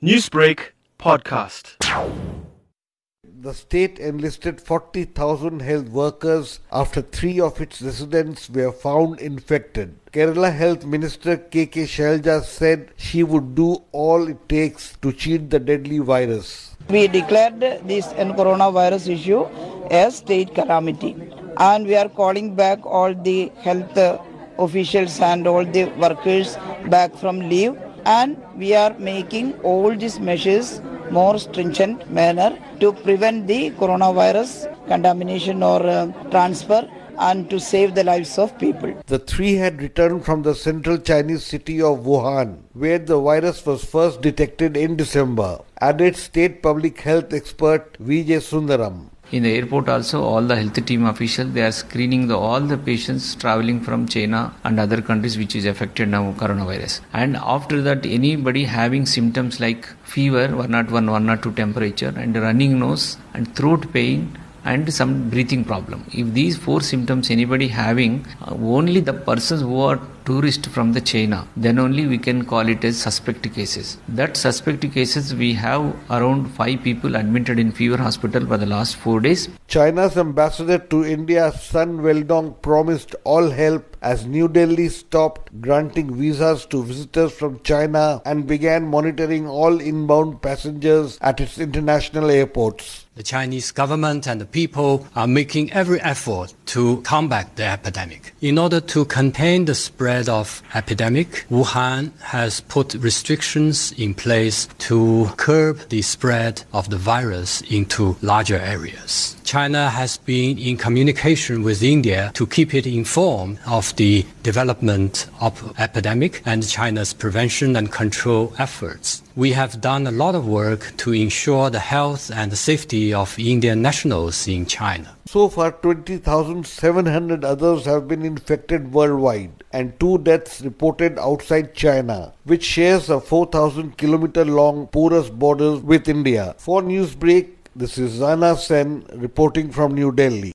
Newsbreak podcast. The state enlisted 40,000 health workers after three of its residents were found infected. Kerala Health Minister KK Shailaja said she would do all it takes to cheat the deadly virus. We declared this coronavirus issue as state calamity and we are calling back all the health officials and all the workers back from leave and we are making all these measures more stringent manner to prevent the coronavirus contamination or uh, transfer and to save the lives of people. The three had returned from the central Chinese city of Wuhan, where the virus was first detected in December, added state public health expert Vijay Sundaram. In the airport also, all the health team officials, they are screening the, all the patients traveling from China and other countries which is affected now coronavirus. And after that, anybody having symptoms like fever, 101, 102 temperature and running nose and throat pain and some breathing problem. If these four symptoms anybody having, uh, only the persons who are tourist from the China, then only we can call it as suspect cases. That suspect cases we have around five people admitted in fever hospital for the last four days. China's ambassador to India, Sun Weidong, promised all help as New Delhi stopped granting visas to visitors from China and began monitoring all inbound passengers at its international airports. The Chinese government and the people are making every effort to combat the epidemic. In order to contain the spread of epidemic, Wuhan has put restrictions in place to curb the spread of the virus into larger areas. China has been in communication with India to keep it informed of the development of epidemic and China's prevention and control efforts. We have done a lot of work to ensure the health and safety of Indian nationals in China. So far, 20,700 others have been infected worldwide and two deaths reported outside China, which shares a 4,000 kilometer long porous border with India. For Newsbreak, this is Rana Senn reporting from New Delhi.